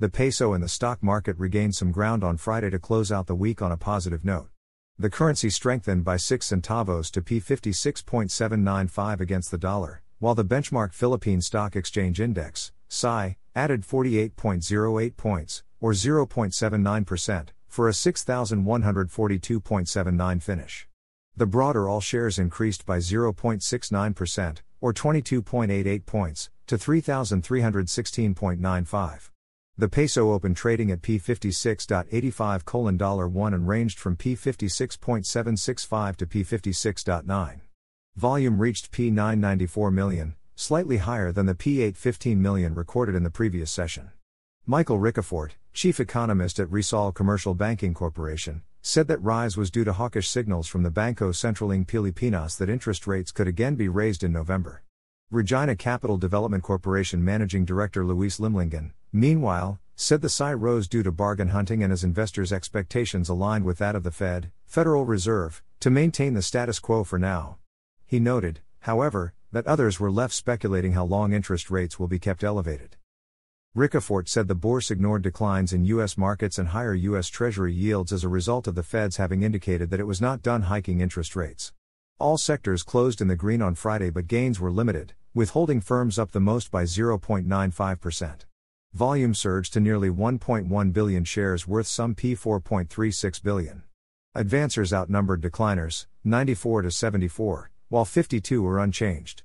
The peso and the stock market regained some ground on Friday to close out the week on a positive note. The currency strengthened by 6 centavos to P56.795 against the dollar, while the benchmark Philippine Stock Exchange Index, PSEi, added 48.08 points, or 0.79%, for a 6,142.79 finish. The broader all shares increased by 0.69%, or 22.88 points, to 3,316.95. The peso opened trading at P56.85 colon dollar 1 and ranged from P56.765 to P56.9. Volume reached P994 million, slightly higher than the P815 million recorded in the previous session. Michael Ricafort, chief economist at Rizal Commercial Banking Corporation, said that rise was due to hawkish signals from the Banco Central ng Pilipinas that interest rates could again be raised in November. Regina Capital Development Corporation Managing Director Luis Limlingan, meanwhile, said the PSEi rose due to bargain hunting and as investors' expectations aligned with that of the Fed, Federal Reserve, to maintain the status quo for now. He noted, however, that others were left speculating how long interest rates will be kept elevated. Ricafort said the bourse ignored declines in U.S. markets and higher U.S. Treasury yields as a result of the Fed's having indicated that it was not done hiking interest rates. All sectors closed in the green on Friday, but gains were limited, with holding firms up the most by 0.95%. Volume surged to nearly 1.1 billion shares worth some P4.36 billion. Advancers outnumbered decliners, 94 to 74, while 52 were unchanged.